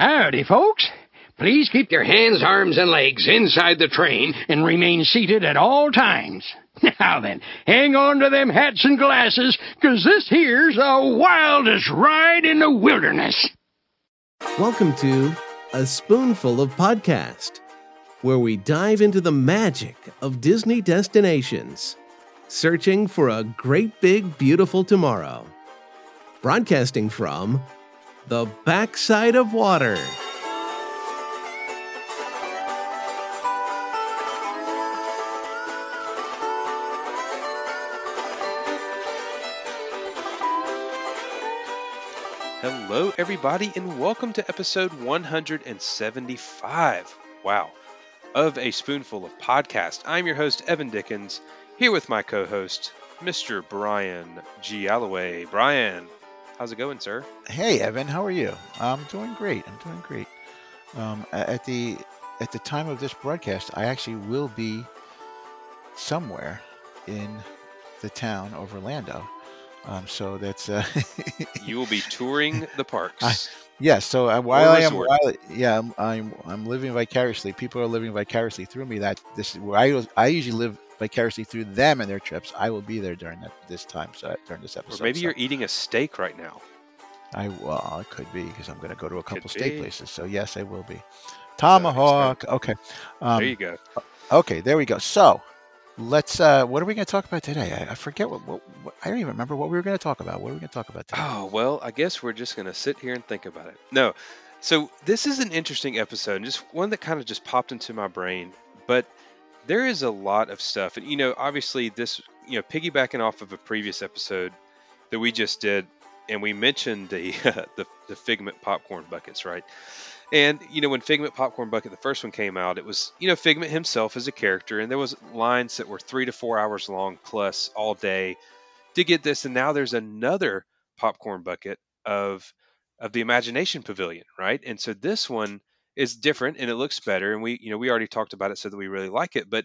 Howdy, folks. Please keep your hands, arms, and legs inside the train and remain seated at all times. Now then, hang on to them hats and glasses, 'cause this here's the wildest ride in the wilderness. Welcome to A Spoonful of Podcast, where we dive into the magic of Disney destinations, searching for a great big beautiful tomorrow. Broadcasting from the backside of water. Hello, everybody, and welcome to episode 175. Wow. Of A Spoonful of Podcast. I'm your host, Evan Dickens, here with my co host, Mr. Bryan G. Alloway. Bryan, how's it going, sir? Hey, Evan, how are you? I'm doing great. I'm doing great. Um, at the at the time of this broadcast, I actually will be somewhere in the town of Orlando. Um, so that's uh, You will be touring the parks. I- yeah. So uh, while I am, while, yeah, I'm, I'm I'm living vicariously. People are living vicariously through me. That this is where I was. I usually live vicariously through them and their trips. I will be there during that this time. So during this or episode. maybe so you're eating a steak right now. I well, it could be because I'm going to go to a couple Could steak be. places. So yes, I will be. Tomahawk. Okay. Um, there you go. Okay, there we go. So let's. uh What are we going to talk about today? I, I forget what, what, what. I don't even remember what we were going to talk about. What are we going to talk about today? Oh, well, I guess we're just going to sit here and think about it. No. So, this is an interesting episode, and just one that kind of just popped into my brain. But there is a lot of stuff. And, you know, obviously, this, you know, piggybacking off of a previous episode that we just did, and we mentioned the, the, the Figment popcorn buckets, right? And, you know, when Figment Popcorn Bucket, the first one came out, it was, you know, Figment himself as a character, and there was lines that were three to four hours long plus all day to get this and now there's another popcorn bucket of of the imagination pavilion right and so this one is different and it looks better and we you know we already talked about it so that we really like it but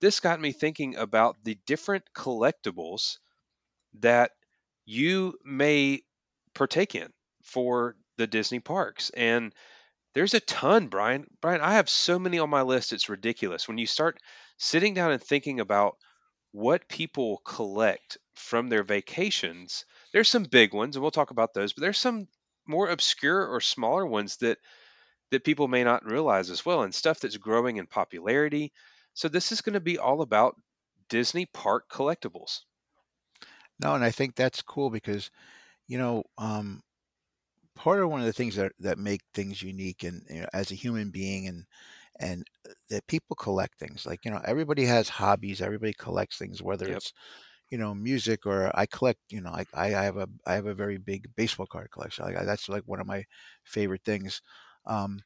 this got me thinking about the different collectibles that you may partake in for the Disney parks and there's a ton Bryan Bryan I have so many on my list it's ridiculous when you start sitting down and thinking about what people collect from their vacations. There's some big ones, and we'll talk about those, but there's some more obscure or smaller ones that that people may not realize as well, and stuff that's growing in popularity. So this is going to be all about Disney park collectibles. No, and I think that's cool because, you know, um, part of one of the things that that make things unique and you know, as a human being and and uh, that people collect things like you know everybody has hobbies everybody collects things whether Yep. it's you know music or i collect you know I, I I have a i have a very big baseball card collection like I- that's like one of my favorite things um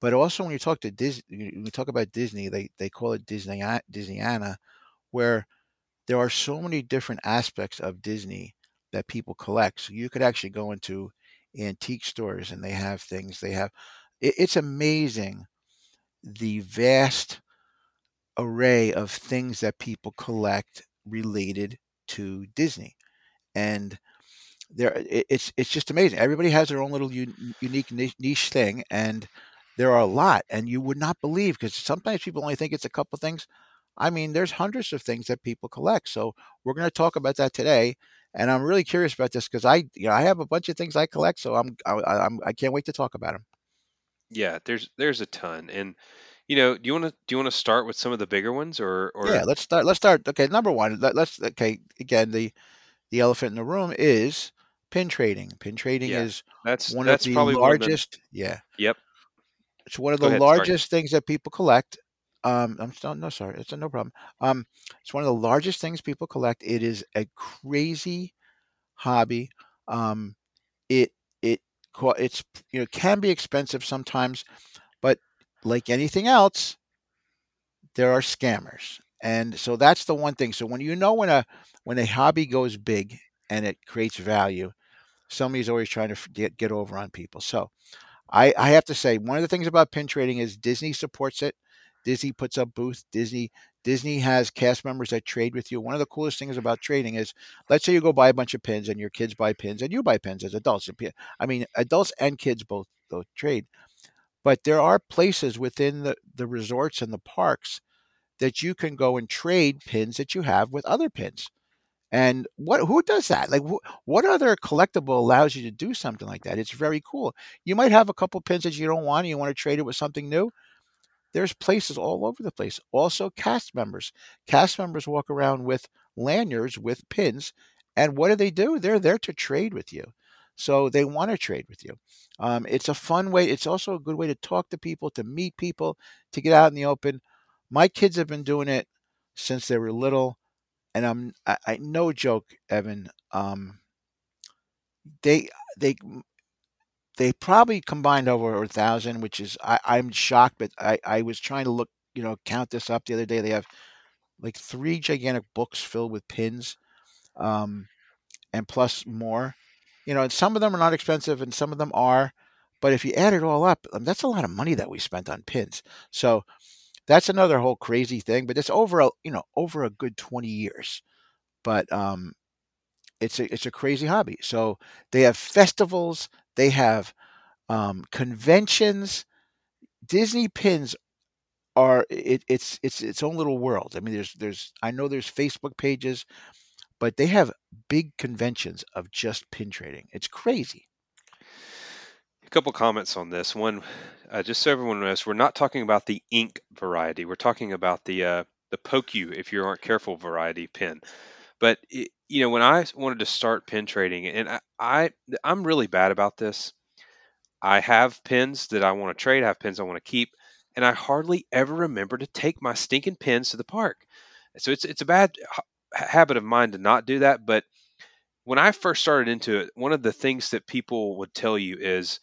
but also when you talk to disney when you talk about disney they they call it disney disneyana where there are so many different aspects of disney that people collect so you could actually go into antique stores and they have things they have it, it's amazing the vast array of things that people collect related to Disney. And there it's it's just amazing. Everybody has their own little un, unique niche, thing and there are a lot and you would not believe because sometimes people only think it's a couple things. I mean, there's hundreds of things that people collect. So we're going to talk about that today. And I'm really curious about this because I, you know, I have a bunch of things I collect, so I'm, I, I'm, I can't wait to talk about them. Yeah, there's there's a ton, and you know, do you want to do you want to start with some of the bigger ones, or or Yeah, let's start. Let's start. Okay, number one. Let, let's okay. Again, the the elephant in the room is pin trading. Pin trading Yeah, is that's one that's of the of the largest. Yeah, yep. it's one of Go the ahead, sorry. largest things that people collect. Um, I'm still no sorry, it's a no problem. Um, it's one of the largest things people collect. It is a crazy hobby. Um, it it it's you know can be expensive sometimes, but like anything else, there are scammers, and so that's the one thing. So when you know when a when a hobby goes big and it creates value, somebody's always trying to get get over on people. So I, I have to say one of the things about pin trading is Disney supports it. Disney puts up booth. Disney Disney has cast members that trade with you. One of the coolest things about trading is, let's say you go buy a bunch of pins and your kids buy pins and you buy pins as adults. I mean, adults and kids both both trade. But there are places within the, the resorts and the parks that you can go and trade pins that you have with other pins. And what who does that? Like wh- what other collectible allows you to do something like that? It's very cool. You might have a couple pins that you don't want and you want to trade it with something new. There's places all over the place. Also cast members. Cast members walk around with lanyards with pins and what do they do? They're there to trade with you. So they want to trade with you. Um, it's a fun way. It's also a good way to talk to people, to meet people, to get out in the open. My kids have been doing it since they were little and I'm I, I no joke, Evan. Um, they they they probably combined over a thousand, which is I, I'm shocked, but I I was trying to look, you know, count this up the other day. They have like three gigantic books filled with pins, um, and plus more. You know, and some of them are not expensive, and some of them are. But if you add it all up, um, that's a lot of money that we spent on pins. So that's another whole crazy thing. But it's over a you know over a good twenty years. But um, it's a it's a crazy hobby. So they have festivals, they have um, conventions. Disney pins are it, it's it's its own little world. I mean, there's there's I know there's Facebook pages, but they have big conventions of just pin trading. It's crazy. A couple comments on this. One, uh, just so everyone knows, we're not talking about the ink variety. We're talking about the uh, the poke you if you aren't careful variety pin. But it, you know, when I wanted to start pin trading, and I, I I'm really bad about this. I have pins that I want to trade. I have pins I want to keep, and I hardly ever remember to take my stinking pins to the park. So it's it's a bad ha- habit of mine to not do that. But when I first started into it, one of the things that people would tell you is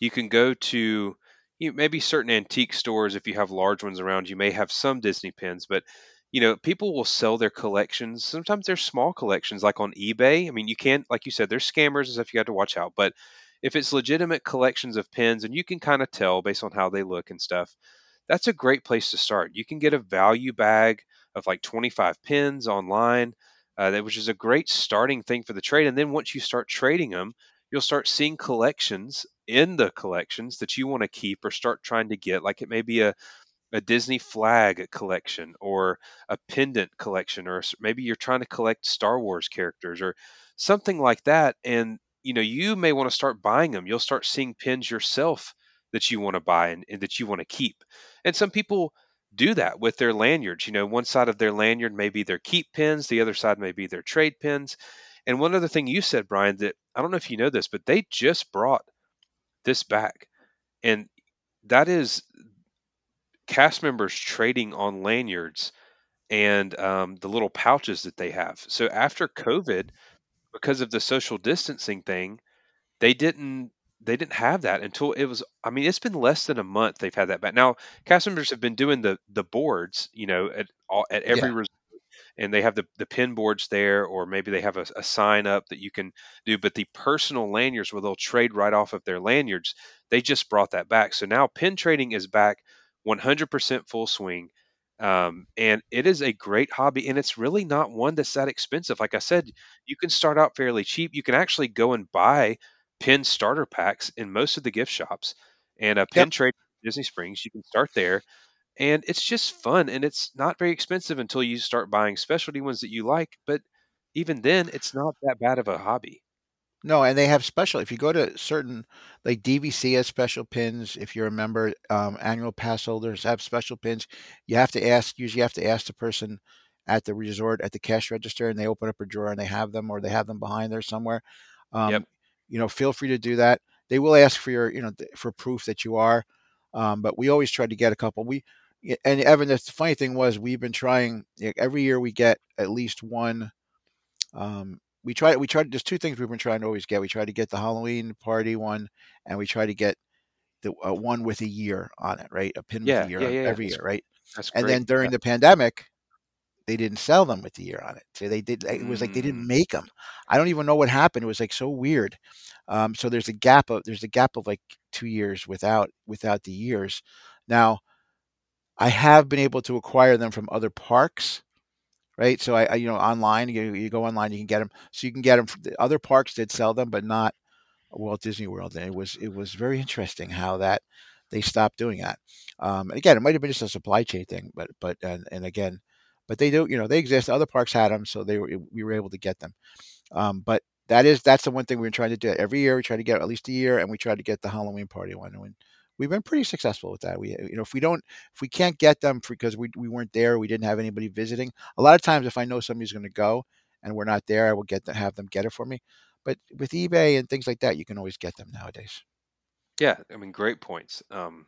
you can go to you know, maybe certain antique stores if you have large ones around. You may have some Disney pins, but you know people will sell their collections. Sometimes they're small collections, like on eBay. I mean, you can't, like you said, there's scammers and stuff you got to watch out. But if it's legitimate collections of pins, and you can kind of tell based on how they look and stuff, that's a great place to start. You can get a value bag of like 25 pins online, uh, which is a great starting thing for the trade. And then once you start trading them, you'll start seeing collections in the collections that you want to keep or start trying to get. Like it may be a, a Disney flag collection or a pendant collection, or maybe you're trying to collect Star Wars characters or something like that. And you know, you may want to start buying them. You'll start seeing pins yourself that you want to buy and, and that you want to keep. And some people do that with their lanyards. You know, one side of their lanyard may be their keep pins, the other side may be their trade pins. And one other thing you said, Bryan, that I don't know if you know this, but they just brought this back. And that is cast members trading on lanyards and um, the little pouches that they have. So after COVID, because of the social distancing thing, they didn't they didn't have that until it was i mean it's been less than a month they've had that back now cast members have been doing the the boards you know at all, at every Yeah. And they have the, the pin boards there, or maybe they have a, a sign up that you can do. But the personal lanyards where they'll trade right off of their lanyards, they just brought that back. So now pin trading is back 100% full swing. Um, and it is a great hobby, and it's really not one that's that expensive. Like I said, you can start out fairly cheap. You can actually go and buy pin starter packs in most of the gift shops, and a pin Yep. trade Disney Springs. You can start there and it's just fun and it's not very expensive until you start buying specialty ones that you like but even then it's not that bad of a hobby No, and they have special. If you go to certain, like DVC has special pins. If you're a member, um, annual pass holders have special pins. You have to ask. Usually, you have to ask the person at the resort at the cash register, and they open up a drawer and they have them, or they have them behind there somewhere. Um, Yep. You know, feel free to do that. They will ask for your, you know, for proof that you are. Um, but we always try to get a couple. We and Evan, the funny thing was we've been trying every year. We get at least one. Um, we try we try there's two things we've been trying to always get. We try to get the Halloween party one, and we try to get the uh, one with a year on it, right? A pin Yeah, with a year yeah, yeah, every year, right? that's And great then during the pandemic, they didn't sell them with the year on it. So they did. It was like they didn't Mm. make them. I don't even know what happened. It was like so weird. Um, so there's a gap of there's a gap of like two years without without the years. Now, I have been able to acquire them from other parks, right? So I, I you know online you, you go online you can get them. So you can get them. From, the other parks did sell them, but not Walt Disney World. And it was it was very interesting how that they stopped doing that. Um, and again, it might have been just a supply chain thing, but but and, and again, but they do, you know, they exist. Other parks had them, so they were we were able to get them. Um, but that is that's the one thing we're trying to do every year. We try to get at least a year, and we try to get the Halloween party one. And we've been pretty successful with that. We, you know, if we don't, if we can't get them because we we weren't there, we didn't have anybody visiting. A lot of times, if I know somebody's going to go and we're not there, I will get to have them get it for me. But with eBay and things like that, you can always get them nowadays. Yeah, I mean, great points. Um,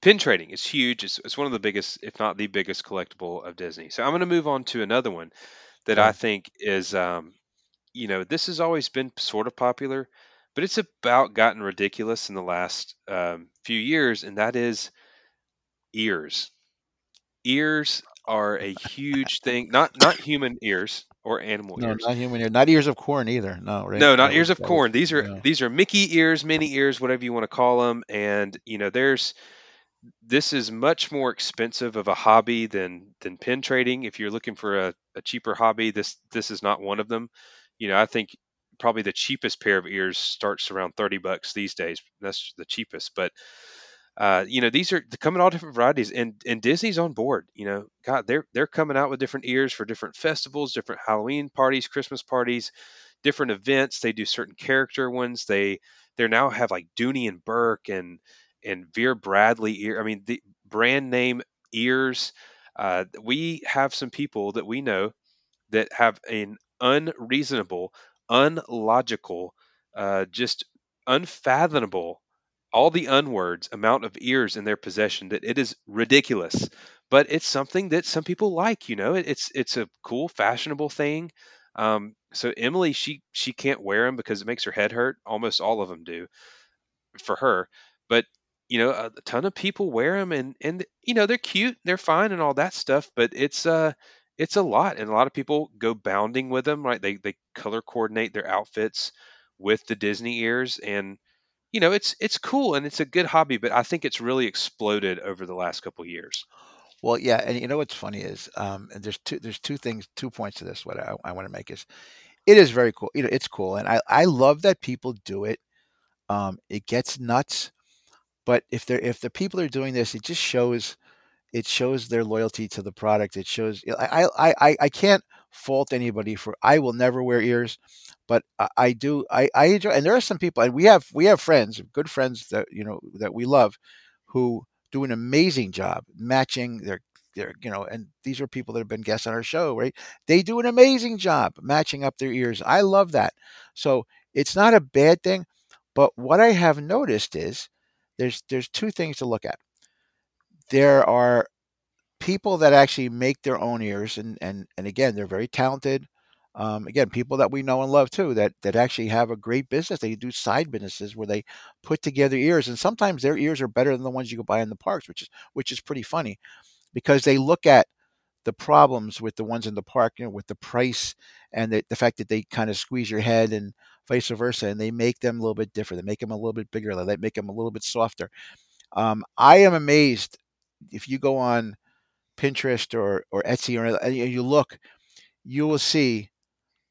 pin trading is huge. It's, it's one of the biggest, if not the biggest, collectible of Disney. So I'm going to move on to another one that I think is, um, you know, this has always been sort of popular, but it's about gotten ridiculous in the last um, few years, and that is ears. Ears are a huge thing. Not not human ears or animal ears. No, ears. not human ear, not ears of corn either. No, right? No, not That ears of corn. These are yeah. these are Mickey ears, Minnie ears, whatever you want to call them. And you know, there's this is much more expensive of a hobby than than pin trading. If you're looking for a, a cheaper hobby, this this is not one of them. You know, I think probably the cheapest pair of ears starts around 30 bucks these days. That's the cheapest, but uh, you know, these are coming all different varieties, and and Disney's on board. You know, God, they're they're coming out with different ears for different festivals, different Halloween parties, Christmas parties, different events. They do certain character ones. They they now have like Dooney and Bourke and and Vera Bradley ear. I mean, the brand name ears. Uh, we have some people that we know that have an unreasonable, unlogical, uh, just unfathomable, all the unwords amount of ears in their possession that it is ridiculous. But it's something that some people like, you know. It, it's it's a cool, fashionable thing. Um, so Emily, she she can't wear them because it makes her head hurt. Almost all of them do for her. But you know, a ton of people wear them, and and you know they're cute, they're fine, and all that stuff. But it's uh it's a lot, and a lot of people go bounding with them. Right? They they color coordinate their outfits with the Disney ears, and you know it's it's cool and it's a good hobby. But I think it's really exploded over the last couple years. Well, yeah, and you know what's funny is um, and there's two there's two things two points to this. What I, I want to make is it is very cool. You know, it's cool, and I I love that people do it. Um, it gets nuts, but if they're if the people are doing this, it just shows it shows their loyalty to the product. It shows I I I, can't fault anybody for I will never wear ears, but I, I do I I enjoy and there are some people and we have we have friends, good friends that you know that we love, who do an amazing job matching their their you know and these are people that have been guests on our show right they do an amazing job matching up their ears i love that so it's not a bad thing but what i have noticed is there's there's two things to look at there are people that actually make their own ears and and and again they're very talented um, again people that we know and love too that that actually have a great business. They do side businesses where they put together ears and sometimes their ears are better than the ones you can buy in the parks which is which is pretty funny because they look at the problems with the ones in the park you know with the price and the, the fact that they kind of squeeze your head and vice versa and they make them a little bit different. They make them a little bit bigger they make them a little bit softer. Um, i am amazed if you go on Pinterest or or Etsy or and you look, you will see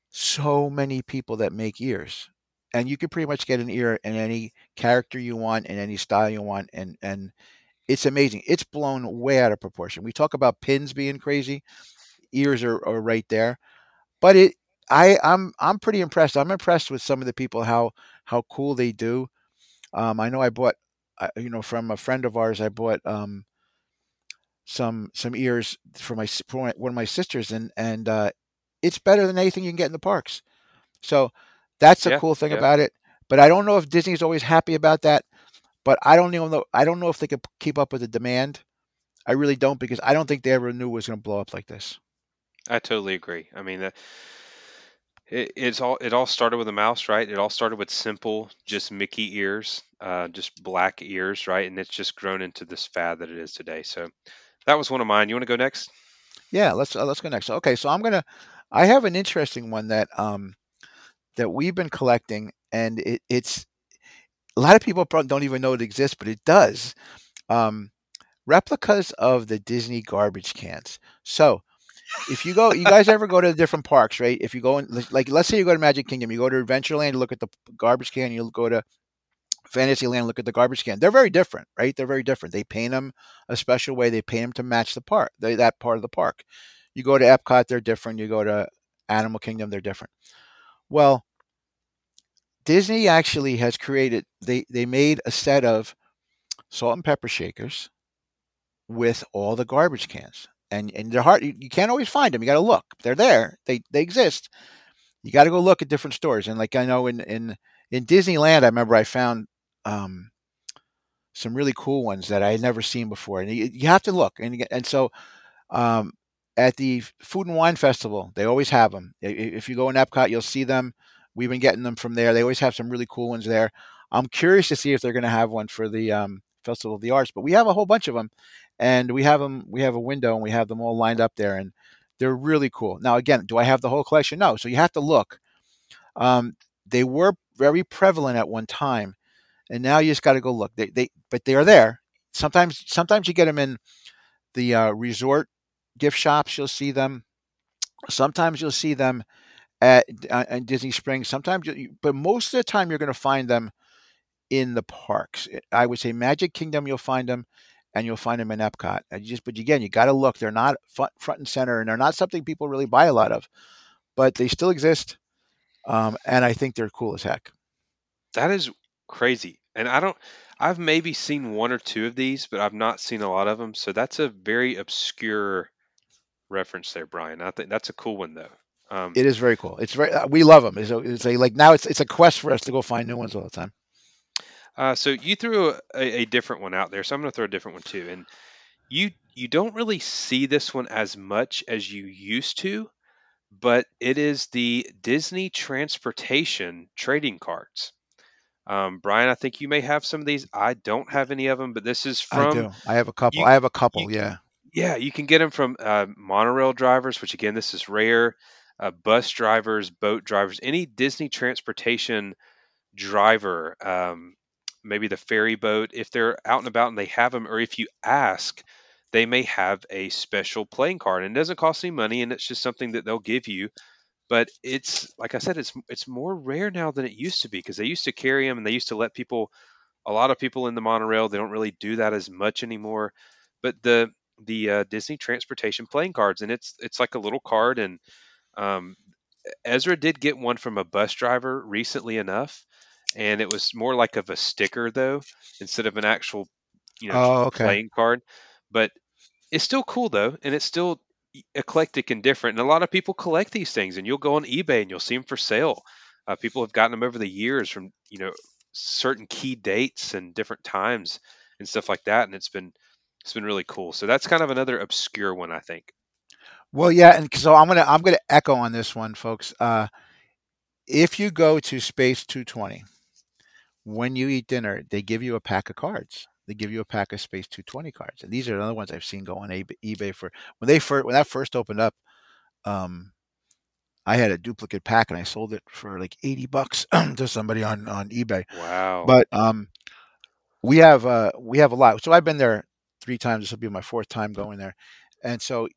so many people that make ears, and you can pretty much get an ear in any character you want in any style you want, and and it's amazing. It's blown way out of proportion. We talk about pins being crazy, ears are, are right there, but it I I'm I'm pretty impressed. I'm impressed with some of the people how how cool they do. Um, I know I bought, uh, you know, from a friend of ours. I bought um, some some ears for my for one of my sisters, and and uh, it's better than anything you can get in the parks. So that's the Yeah, cool thing yeah. about it. But I don't know if Disney's always happy about that. But I don't even know. I don't know if they could keep up with the demand. I really don't because I don't think they ever knew it was going to blow up like this. I totally agree. I mean, that it, it's all it all started with a mouse, right? It all started with simple, just Mickey ears, uh, just black ears, right? And it's just grown into this fad that it is today. So that was one of mine. You want to go next? Yeah, let's uh, let's go next. Okay, so I'm gonna. I have an interesting one that um that we've been collecting, and it, it's a lot of people don't even know it exists, but it does. Um, replicas of the Disney garbage cans. So if you go, you guys ever go to the different parks, right? If you go in, like, let's say you go to Magic Kingdom, you go to Adventureland, you look at the garbage can, you go to Fantasyland, look at the garbage can. They're very different, right? They're very different. They paint them a special way. They paint them to match the part, they, that part of the park. You go to Epcot, they're different. You go to Animal Kingdom, they're different. Well, Disney actually has created. They they made a set of salt and pepper shakers with all the garbage cans, and and they're hard. You, you can't always find them. You got to look. They're there. They they exist. You got to go look at different stores. And like I know in in in Disneyland, I remember I found um, some really cool ones that I had never seen before. And you, you have to look. And and so um, at the Food and Wine Festival, they always have them. If you go in Epcot, you'll see them. We've been getting them from there. They always have some really cool ones there. I'm curious to see if they're going to have one for the um, Festival of the Arts, but we have a whole bunch of them, and we have them. We have a window, and we have them all lined up there, and they're really cool. Now, again, do I have the whole collection? No. So you have to look. Um, they were very prevalent at one time, and now you just got to go look. They, they, but they are there. Sometimes, sometimes you get them in the uh, resort gift shops. You'll see them. Sometimes you'll see them at, uh, at Disney Springs. Sometimes, you, but most of the time, you're going to find them in the parks. I would say Magic Kingdom, you'll find them, and you'll find them in Epcot. And just, but again, you got to look. They're not front, front and center, and they're not something people really buy a lot of, but they still exist, um, and I think they're cool as heck. That is crazy, and I don't. I've maybe seen one or two of these, but I've not seen a lot of them. So that's a very obscure reference there, Bryan. I think that's a cool one though. Um, it is very cool. It's very uh, we love them. It's a, it's a like now it's it's a quest for us to go find new ones all the time. Uh, so you threw a, a, different one out there, so I'm going to throw a different one too. And you you don't really see this one as much as you used to, but it is the Disney Transportation trading cards. Um, Bryan, I think you may have some of these. I don't have any of them, but this is from. I do. I have a couple. You, I have a couple. You, yeah. Yeah, you can get them from uh, monorail drivers, which again, this is rare. Uh, bus drivers, boat drivers, any Disney transportation driver, um, maybe the ferry boat, if they're out and about and they have them, or if you ask, they may have a special playing card, and it doesn't cost any money, and it's just something that they'll give you. But it's like I said, it's it's more rare now than it used to be because they used to carry them and they used to let people, a lot of people in the monorail. They don't really do that as much anymore. But the the uh, Disney transportation playing cards, and it's it's like a little card. And um, Ezra did get one from a bus driver recently enough, and it was more like of a sticker though, instead of an actual you know oh, okay. playing card. But it's still cool though, and it's still eclectic and different. And a lot of people collect these things, and you'll go on eBay and you'll see them for sale. Uh, people have gotten them over the years from you know certain key dates and different times and stuff like that, and it's been it's been really cool. So that's kind of another obscure one, I think. Well, yeah, and so I'm gonna I'm gonna echo on this one, folks. Uh, if you go to Space 220, when you eat dinner, they give you a pack of cards. They give you a pack of Space 220 cards, and these are other ones I've seen go on eBay for when they first when that first opened up. Um, I had a duplicate pack and I sold it for like 80 bucks to somebody on on eBay. Wow! But um, we have uh we have a lot. So I've been there three times. This will be my fourth time going there. And so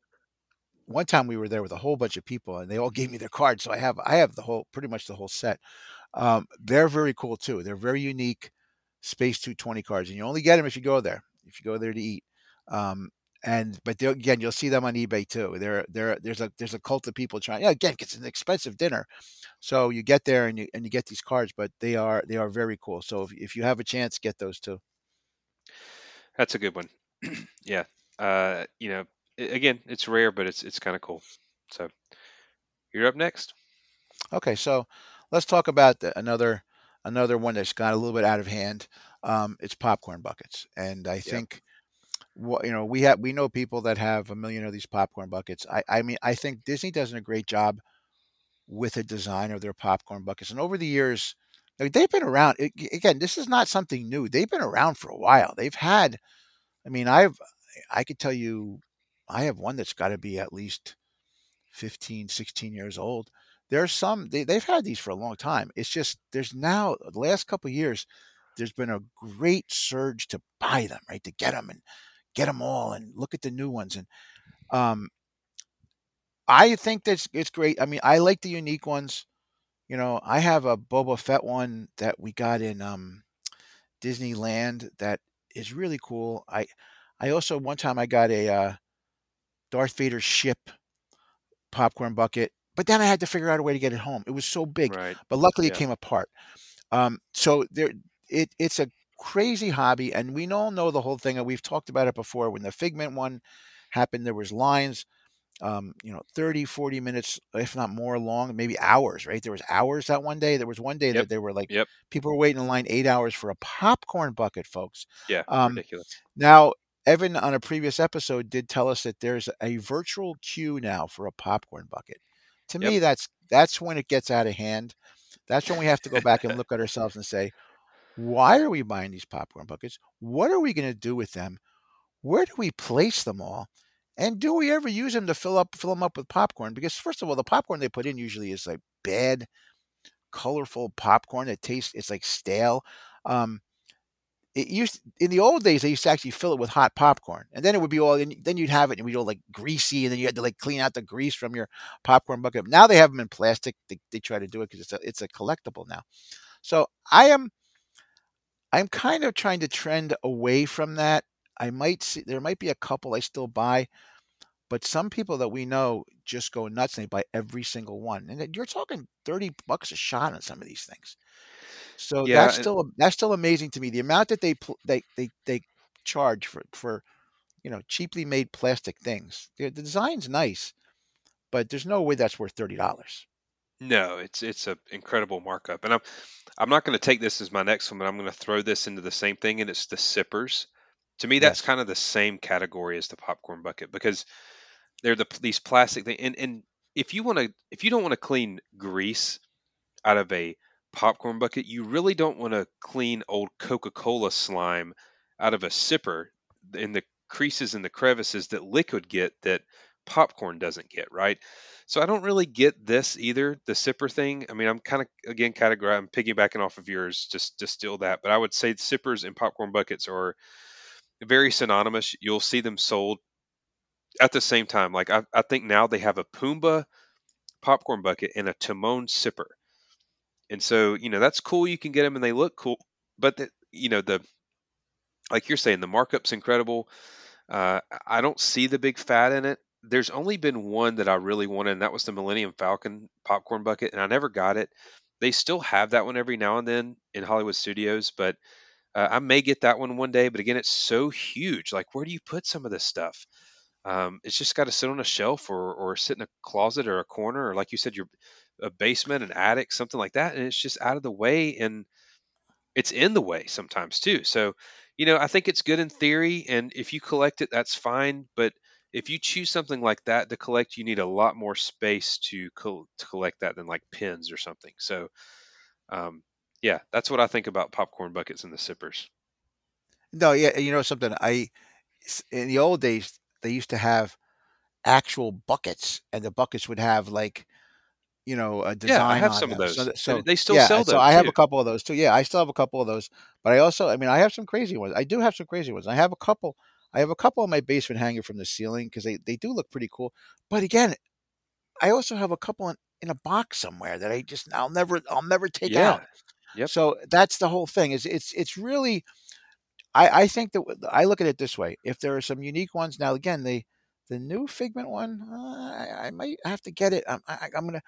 one time we were there with a whole bunch of people and they all gave me their cards. So I have I have the whole pretty much the whole set. Um, they're very cool too. They're very unique Space 220 cards, and you only get them if you go there. If you go there to eat. Um, and but again, you'll see them on eBay too. There, there, there's a there's a cult of people trying. Yeah, again, it's an expensive dinner, so you get there and you and you get these cards, but they are they are very cool. So if, if you have a chance, get those too. That's a good one. yeah. Uh, you know, again, it's rare, but it's it's kind of cool. So you're up next. Okay, so let's talk about the, another another one that's got a little bit out of hand. Um, it's popcorn buckets, and I yep. think what you know we have we know people that have a million of these popcorn buckets. I I mean I think Disney does a great job with the design of their popcorn buckets, and over the years. They've been around again. This is not something new. They've been around for a while. They've had I mean, I've I could tell you I have one that's got to be at least 15, 16 years old. There's some they, they've had these for a long time. It's just there's now the last couple years there's been a great surge to buy them, right? To get them and get them all and look at the new ones and um I think that's it's great. I mean, I like the unique ones. You know, I have a Boba Fett one that we got in um Disneyland that is really cool. I I also one time I got a uh, Darth Vader ship popcorn bucket, but then I had to figure out a way to get it home. It was so big, Right. but luckily it came apart. Um, so there, it it's a crazy hobby, and we all know the whole thing. And we've talked about it before. When the Figment one happened, there was lines, um, you know, 30, 40 minutes, if not more long, maybe hours. Right? There was hours that one day. There was one day Yep. that they were like Yep. people were waiting in line eight hours for a popcorn bucket, folks. Yeah. Um, ridiculous. Now, Evan on a previous episode did tell us that there's a virtual queue now for a popcorn bucket. To Yep. me, that's that's when it gets out of hand. That's when we have to go back and look at ourselves and say, why are we buying these popcorn buckets? What are we going to do with them? Where do we place them all? And do we ever use them to fill up fill them up with popcorn? Because first of all, the popcorn they put in usually is like bad, colorful popcorn that tastes it's like stale. Um, it used in the old days they used to actually fill it with hot popcorn and then it would be all then you'd have it and be all like greasy and then you had to like clean out the grease from your popcorn bucket. Now they have them in plastic they, they try to do it because it's a, it's a collectible now. So i am i'm kind of trying to trend away from that. I might see there might be a couple i still buy but some people that we know just go nuts and they buy every single one and you're talking 30 bucks a shot on some of these things so Yeah, that's still that's still amazing to me. The amount that they they they they charge for for you know cheaply made plastic things. The, the design's nice, but there's no way that's worth thirty dollars. No, it's it's a incredible markup, and I'm I'm not going to take this as my next one, but I'm going to throw this into the same thing, and it's the sippers. To me, that's Yes. kind of the same category as the popcorn bucket because they're the these plastic thing, and and if you want to if you don't want to clean grease out of a popcorn bucket, you really don't want to clean old Coca-Cola slime out of a sipper in the creases and the crevices that liquid get that popcorn doesn't get, right? So I don't really get this either, the sipper thing. I mean, I'm kind of again categorizing, I'm piggybacking off of yours just to steal that, but I would say sippers and popcorn buckets are very synonymous. You'll see them sold at the same time. Like I, I think now they have a Pumbaa popcorn bucket and a Timon sipper, and so you know that's cool. You can get them and they look cool, but the, you know the like you're saying the markup's incredible. Uh, I don't see the big fat in it. There's only been one that I really wanted, and that was the Millennium Falcon popcorn bucket, and I never got it. They still have that one every now and then in Hollywood studios, but uh, I may get that one one day. But again, it's so huge. Like, where do you put some of this stuff? Um, it's just got to sit on a shelf or or sit in a closet or a corner, or like you said, your a basement, an attic, something like that, and it's just out of the way and it's in the way sometimes too. So, you know, I think it's good in theory, and if you collect it, that's fine. But if you choose something like that to collect, you need a lot more space to, col- to collect that than like pins or something. So, um, yeah, that's what I think about popcorn buckets and the sippers. No, yeah, you know something. i in the old days they used to have actual buckets, and the buckets would have like you know a design. Yeah, I have some of those. So, so they still yeah, sell those. so. I have too. a couple of those too. Yeah, I still have a couple of those, but I also, I mean, I have some crazy ones. I do have some crazy ones. I have a couple. I have a couple in my basement hanging from the ceiling because they they do look pretty cool. But again, I also have a couple in, in a box somewhere that I just I'll never I'll never take Yeah. out. Yep. So that's the whole thing. Is it's it's really, I I think that I look at it this way. If there are some unique ones now, again the the new Figment one, uh, I, I might have to get it. I'm I, I'm gonna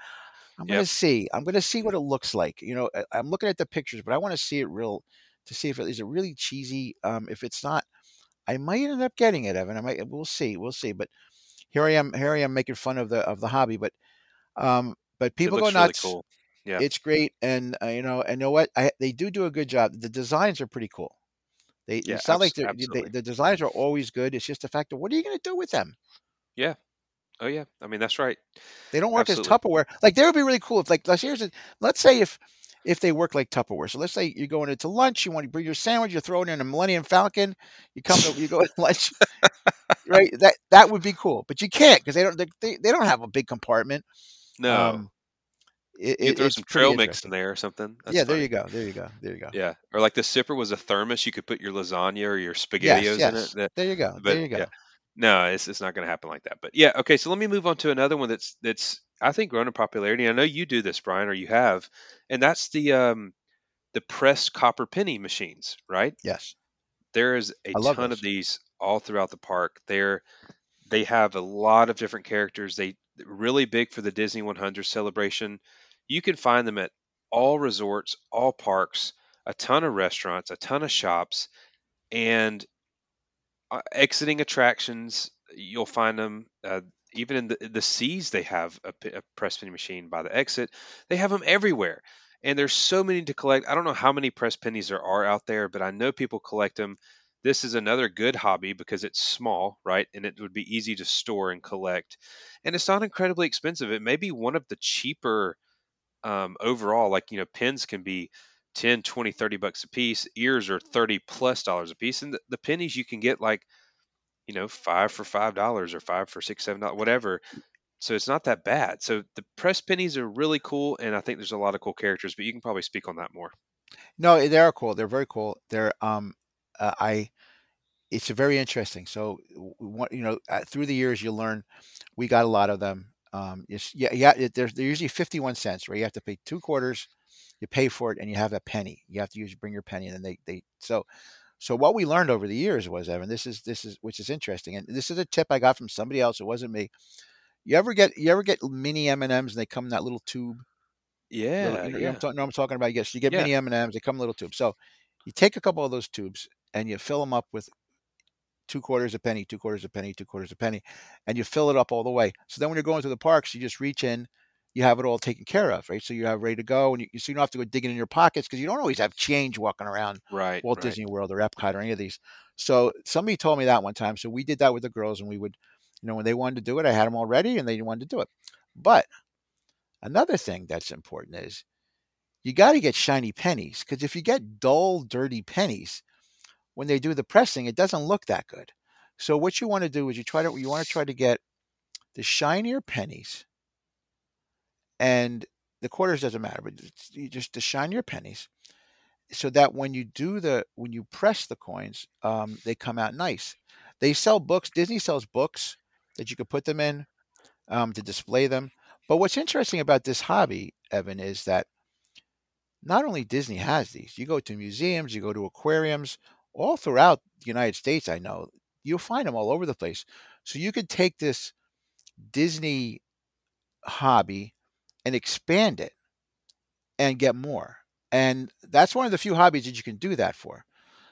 I'm gonna see. I'm gonna see what it looks like. You know, I- I'm looking at the pictures, but I want to see it real to see if it is it really cheesy. Um, if it's not, I might end up getting it, Evan. I might. We'll see. We'll see. But here I am. Here I am making fun of the of the hobby. But um, but people go looks really nuts. cool. Yeah. It's great, and uh, you know, and you know what? I, they do do a good job. The designs are pretty cool. They Yeah, like abs- they're, they, the designs are always good. It's just the fact of what are you going to do with them? Yeah. Oh yeah. I mean, that's right. They don't work Absolutely. as Tupperware. Like they would be really cool if like let's here's a, let's say if if they work like Tupperware. So let's say you're going into lunch, you want to bring your sandwich, you're throwing in a Millennium Falcon, you come to you go to lunch, right? That that would be cool, but you can't because they don't they, they, they don't have a big compartment. No. Um, it, you it- throw some trail mix in there or something. That's yeah, there you go, there you go, there you go. Yeah. Or like the sipper was a thermos. You could put your lasagna or your Yes, spaghettios in it. yes. That, There you go, but there you go. yeah. No, it's it's not going to happen like that. But yeah, okay. So let me move on to another one that's that's I think grown in popularity. I know you do this, Bryan, or you have, and that's the um the pressed copper penny machines, right? Yes. There is a ton of these all throughout the park. They're they have a lot of different characters. They really big for the Disney 100 celebration. You can find them at all resorts, all parks, a ton of restaurants, a ton of shops, and uh, exiting attractions. You'll find them uh, even in the the seas. They have a press penny machine by the exit. They have them everywhere, and there's so many to collect. I don't know how many press pennies there are out there, but I know people collect them. This is another good hobby because it's small, right? And it would be easy to store and collect. And it's not incredibly expensive. It may be one of the cheaper um, overall. Like, you know, pins can be 10, 20, 30 bucks a piece. Ears are 30 plus dollars a piece. And the, the pennies you can get like, you know, five for five dollars or five for six, seven dollars, whatever. So it's not that bad. So the press pennies are really cool, and I think there's a lot of cool characters. But you can probably speak on that more. No, they are cool. They're very cool. They're um, uh, I. It's very interesting. So, you know, uh, through the years, you learn. We got a lot of them. Um, it's, yeah, yeah. It, they're, they're usually fifty-one cents, right? You have to pay two quarters. You pay for it, and you have a penny. You have to use bring your penny, and then they they so. So what we learned over the years was, Evan, this is this is which is interesting, and this is a tip I got from somebody else. It wasn't me. You ever get you ever get mini M and M's and they come in that little tube? Little, Yeah, know, you know, yeah, I'm talking, what I'm talking about. Yes, you get yeah. mini M and M's. They come in little tubes. So you take a couple of those tubes and you fill them up with two quarters a penny, two quarters a penny, two quarters a penny, and you fill it up all the way. So then when you're going to the parks, you just reach in, you have it all taken care of, right? So you have ready to go, and you, so you don't have to go digging in your pockets because you don't always have change walking around Right, Walt right. Disney World or Epcot or any of these. So somebody told me that one time. So we did that with the girls, and we would, you know, when they wanted to do it, I had them all ready, and they wanted to do it. But another thing that's important is you got to get shiny pennies because if you get dull, dirty pennies, when they do the pressing, it doesn't look that good. So what you want to do is you try to you want to try to get the shinier pennies, and the quarters doesn't matter, but just the shinier pennies, so that when you do the when you press the coins, um, they come out nice. They sell books. Disney sells books that you could put them in um, to display them. But what's interesting about this hobby, Evan, is that not only Disney has these. You go to museums, you go to aquariums, all throughout the United States. I know you'll find them all over the place. So you could take this Disney hobby and expand it and get more. And that's one of the few hobbies that you can do that for.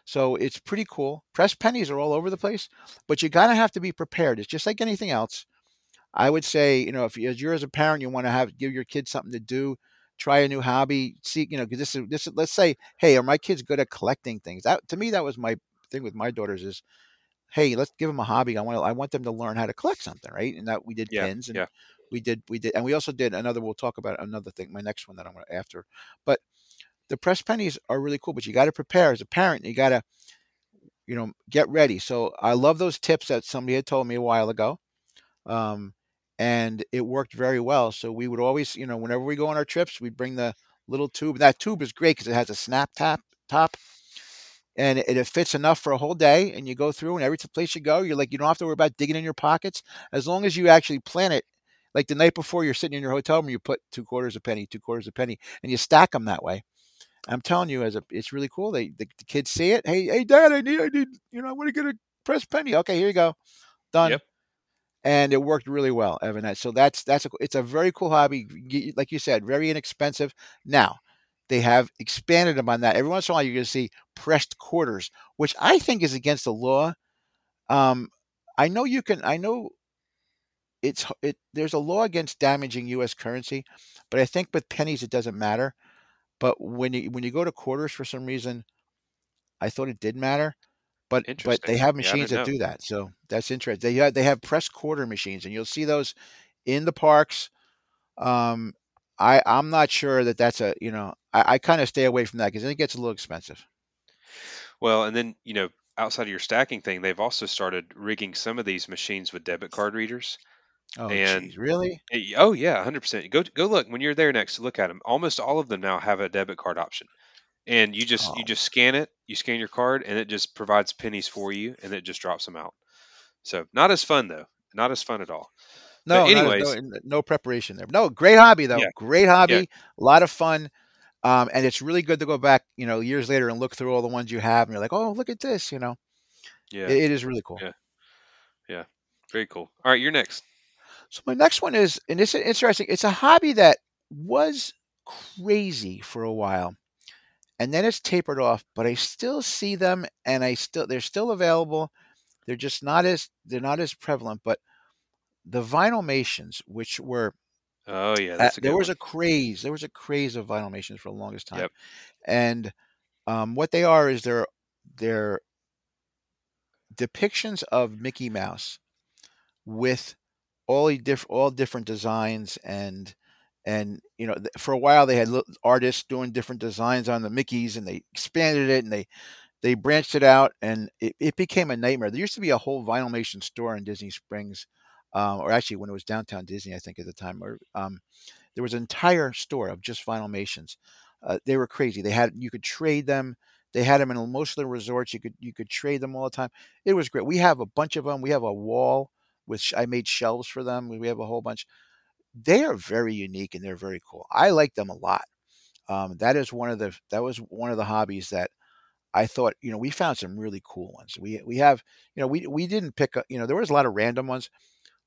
So it's pretty cool. Press pennies are all over the place, but you gotta have to be prepared. It's just like anything else. I would say, you know, if you're as a parent, you want to have give your kids something to do, try a new hobby, see, you know, because this is this. is- Let's say, hey, are my kids good at collecting things? That to me, that was my thing with my daughters is, hey, let's give them a hobby. I want I want them to learn how to collect something, right? And that we did Yeah, pins and yeah. we did we did, and we also did another. We'll talk about another thing. My next one that I'm going to after, but the press pennies are really cool. But you got to prepare as a parent. You got to you know get ready. So I love those tips that somebody had told me a while ago. Um, and it worked very well. So we would always, you know, whenever we go on our trips, we'd bring the little tube. That tube is great because it has a snap tap top, and it, it fits enough for a whole day. And you go through, and every place you go, you're like, you don't have to worry about digging in your pockets as long as you actually plan it. Like the night before, you're sitting in your hotel room, you put two quarters a penny, two quarters a penny, and you stack them that way. I'm telling you, as a, it's really cool. They the, the kids see it. Hey, hey, Dad, I need, I need, you know, I want to get a press penny. Okay, here you go, done Yep. And it worked really well, Evan. So that's that's a, it's a very cool hobby, like you said, very inexpensive. Now they have expanded them on that. Every once in a while, you're going to see pressed quarters, which I think is against the law. Um, I know you can. I know it's it. There's a law against damaging U.S. currency, but I think with pennies it doesn't matter. But when you when you go to quarters, for some reason, I thought it did matter. But but they have machines didn't that know. do that, so that's interesting. They have, they have press quarter machines, and you'll see those in the parks. Um, I I'm not sure that that's a you know I, I kind of stay away from that because then it gets a little expensive. Well, and then, you know, outside of your stacking thing, they've also started rigging some of these machines with debit card readers. Oh, And geez, really? eh, oh yeah, 100%. Go go look when you're there next, to look at them. Almost all of them now have a debit card option. And you just you Oh, just scan it, you scan your card and it just provides pennies for you and it just drops them out. So, not as fun though. Not as fun at all. No, not as, no, anyways, no preparation there. No, great hobby though. yeah. Great Yeah. hobby, a lot of fun. Um, and it's really good to go back, you know, years later and look through all the ones you have, and you're like, oh, look at this, you know. Yeah. It, it is really cool. Yeah. Yeah. Very cool. All right, you're next. So my next one is, and it's interesting. It's a hobby that was crazy for a while, and then it's tapered off. But I still see them, and I still they're still available. They're just not as they're not as prevalent. But the vinylmations, which were Oh yeah, uh, that's a good there was one. a craze. There was a craze of vinylmations for the longest time, Yep. and um, what they are is they're they're depictions of Mickey Mouse with all the diff- all different designs and and you know for a while they had artists doing different designs on the Mickeys and they expanded it and they they branched it out and it, it became a nightmare. There used to be a whole vinylmation store in Disney Springs, um, or actually when it was downtown Disney, I think at the time, or um, there was an entire store of just vinylmations. Uh, they were crazy. They had you could trade them. They had them in most of the resorts. You could you could trade them all the time. It was great. We have a bunch of them. We have a wall with I made shelves for them. We have a whole bunch. They are very unique and they're very cool. I like them a lot. Um, that is one of the that was one of the hobbies that I thought you know we found some really cool ones. We we have you know we we didn't pick you know there was a lot of random ones,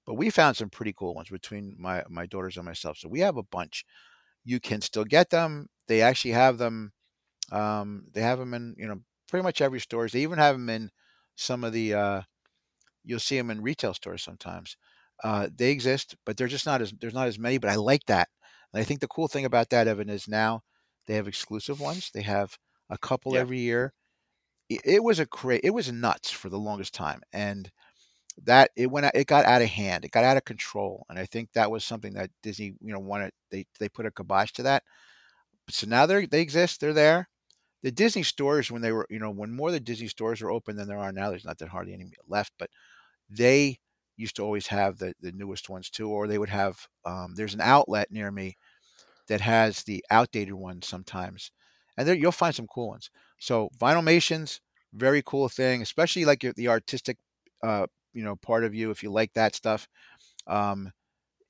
but we found some pretty cool ones between my my daughters and myself. So we have a bunch. You can still get them. They actually have them. Um, they have them in you know pretty much every stores. They even have them in some of the. Uh, you'll see them in retail stores sometimes. Uh, they exist, but they're just not as there's not as many. But I like that. And I think the cool thing about that, Evan, is now they have exclusive ones. They have a couple Yeah. every year. It, it was a cra- It was nuts for the longest time, and that it went. out- It got out of hand. It got out of control, and I think that was something that Disney, you know, wanted. They they put a kibosh to that. So now they they exist. They're there. The Disney stores, when they were, you know, when more of the Disney stores are open than there are now, there's not that hardly any left, but they used to always have the, the newest ones too, or they would have, um, there's an outlet near me that has the outdated ones sometimes. And there you'll find some cool ones. So vinylmations, very cool thing, especially like your, the artistic, uh, you know, part of you, if you like that stuff. Um,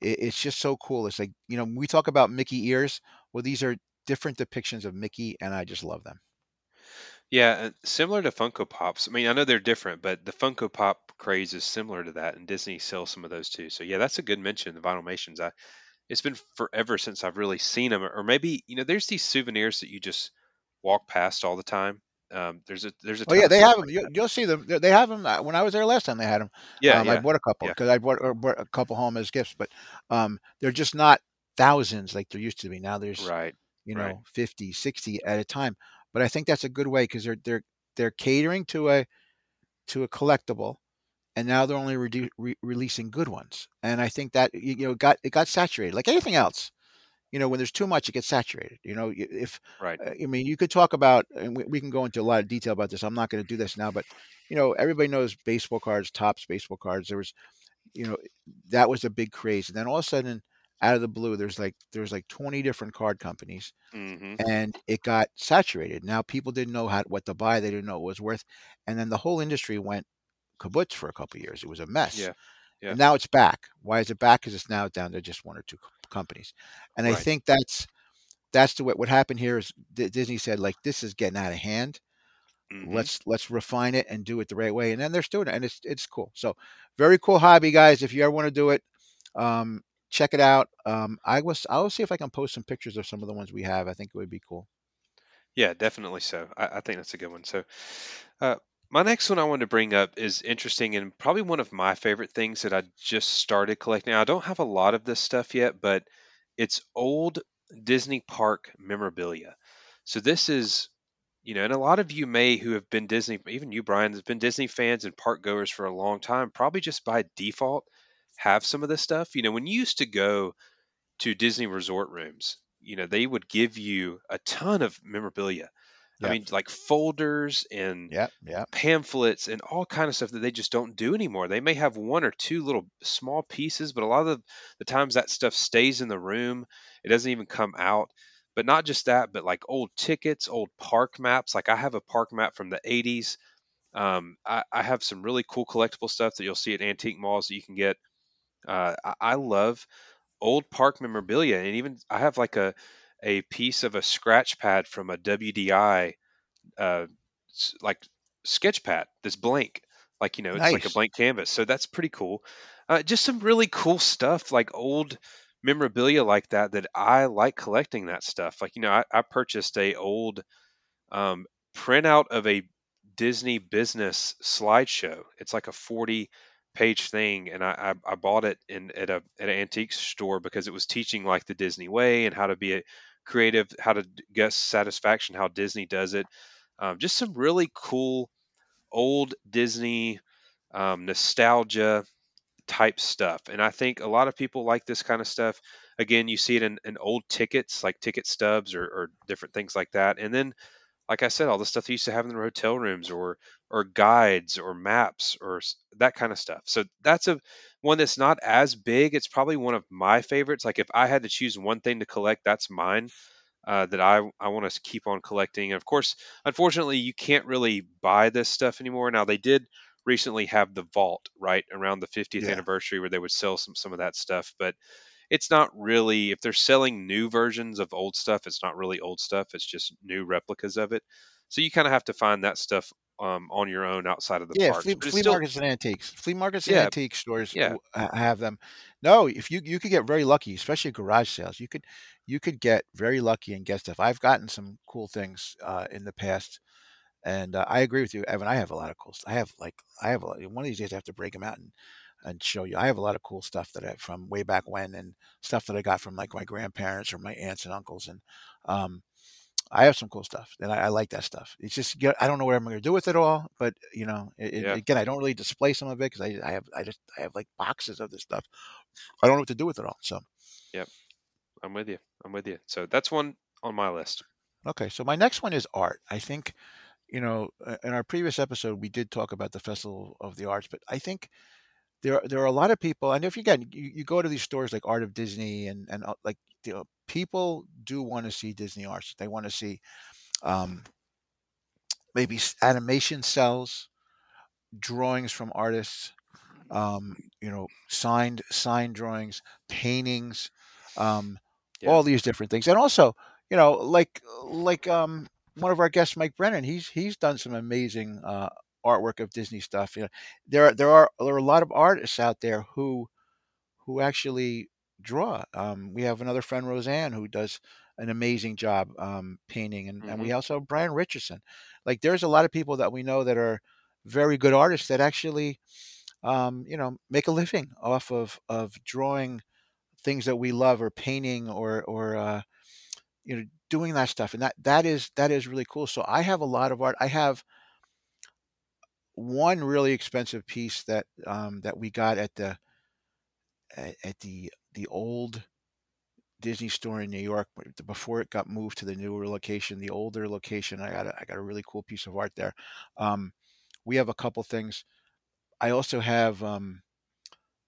it, it's just so cool. It's like, you know, we talk about Mickey ears. Well, these are different depictions of Mickey, and I just love them. Yeah, similar to Funko Pops. I mean, I know they're different, but the Funko Pop craze is similar to that, and Disney sells some of those too. So yeah, that's a good mention. The Vinylmations. I it's been forever since I've really seen them, or maybe you know, there's these souvenirs that you just walk past all the time. Um, there's a there's a Oh yeah, they have them. like you, you'll see them. They have them. uh, When I was there last time, they had them. Yeah, Um, I bought a couple yeah. because I bought, bought a couple home as gifts, but um, they're just not thousands like there used to be. Now there's Right, you right. know 50, 60 at a time. But I think that's a good way because they're they're they're catering to a to a collectible, and now they're only redu- re- releasing good ones. And I think that you know got it got saturated like anything else. You know, when there's too much, it gets saturated. You know, if Right. uh, I mean, you could talk about, and we, we can go into a lot of detail about this. I'm not going to do this now, but you know, everybody knows baseball cards, Topps baseball cards. There was, you know, that was a big craze, and then all of a sudden, out of the blue, there's like there's like 20 different card companies, hmm and it got saturated. Now people didn't know how what to buy, they didn't know what it was worth, and then the whole industry went kabuts for a couple of years. It was a mess. Yeah, yeah. And now it's back. Why is it back? Because it's now down to just one or two companies, and I think that's that's the way what happened here is D- Disney said like this is getting out of hand. hmm Let's let's refine it and do it the right way, and then they're doing it, and it's it's cool. So very cool hobby, guys. If you ever want to do it, um, check it out. Um, I was I'll see if I can post some pictures of some of the ones we have. I think it would be cool. Yeah, definitely so. I, I think that's a good one. So, uh, my next one I wanted to bring up is interesting and probably one of my favorite things that I just started collecting. I don't have a lot of this stuff yet, but it's old Disney park memorabilia. So this is, you know, and a lot of you may who have been Disney, even you, Bryan, have been Disney fans and park goers for a long time, probably just by default have some of this stuff. You know, when you used to go to Disney resort rooms, you know, they would give you a ton of memorabilia. I mean, like folders and Yep, yep. pamphlets and all kind of stuff that they just don't do anymore. They may have one or two little small pieces, but a lot of the, the times that stuff stays in the room. It doesn't even come out. But not just that, but like old tickets, old park maps. Like I have a park map from the 80s. Um, I, I have some really cool collectible stuff that you'll see at antique malls that you can get. Uh, I, I love old park memorabilia, and even I have like a a piece of a scratch pad from a WDI, uh, like sketch pad that's blank. Like, you know, it's like a blank canvas. So that's pretty cool. Uh, just some really cool stuff, like old memorabilia like that, that I like collecting that stuff. Like, you know, I, I purchased a old um, printout of a Disney business slideshow. It's like a 40 page thing, and I, I, I bought it in at a at an antique store because it was teaching like the Disney way and how to be a creative, how to guest satisfaction, how Disney does it. Um, just some really cool old Disney um, nostalgia type stuff. And I think a lot of people like this kind of stuff. Again, you see it in, in old tickets, like ticket stubs or, or different things like that. And then like I said, all the stuff they used to have in their hotel rooms or or guides or maps or that kind of stuff. So that's a one that's not as big. It's probably one of my favorites. Like if I had to choose one thing to collect, that's mine. Uh, that I I want to keep on collecting. And of course, unfortunately, you can't really buy this stuff anymore. Now they did recently have the vault right around the 50th Yeah. anniversary where they would sell some some of that stuff, but it's not really if they're selling new versions of old stuff it's not really old stuff it's just new replicas of it so you kind of have to find that stuff um, on your own outside of the Yeah, parks flea, flea still markets and antiques. Flea markets and yeah antique stores yeah have them. No, if you you could get very lucky, especially garage sales. You could you could get very lucky and get stuff. I've gotten some cool things uh, in the past, and uh, I agree with you, Evan. I have a lot of cool. Stuff. I have like I have a, lot- one of these days I have to break them out and and show you. I have a lot of cool stuff that I from way back when, and stuff that I got from like my grandparents or my aunts and uncles, and um, I have some cool stuff, and I, I like that stuff. It's just I don't know what I'm going to do with it all, but you know, it, yeah again, I don't really display some of it because I, I have I just I have like boxes of this stuff. I don't know what to do with it all. So yep i'm with you i'm with you so that's one on my list okay, so my next one is art. I think you know uh, in our previous episode we did talk about the Festival of the Arts, but I think there are, there are a lot of people, and if you again you, you go to these stores like Art of Disney and and uh, like you know, people do want to see Disney arts. They want to see um, maybe animation cels drawings from artists, um, you know, signed signed drawings, paintings, um, yeah all these different things, and also, you know, like like um, one of our guests, Mike Brennan, he's he's done some amazing uh, artwork of Disney stuff. You know, there are, there are there are a lot of artists out there who who actually draw. Um, we have another friend, Roseanne, who does an amazing job um, painting, and, and hmm we also have Brian Richardson. Like, there's a lot of people that we know that are very good artists that actually, um, you know, make a living off of of drawing things that we love, or painting, or or uh, you know, doing that stuff, and that that is that is really cool. So I have a lot of art. I have one really expensive piece that um, that we got at the at, at the the old Disney store in New York before it got moved to the newer location, the older location. I got a, I got a really cool piece of art there. Um, we have a couple things. I also have um,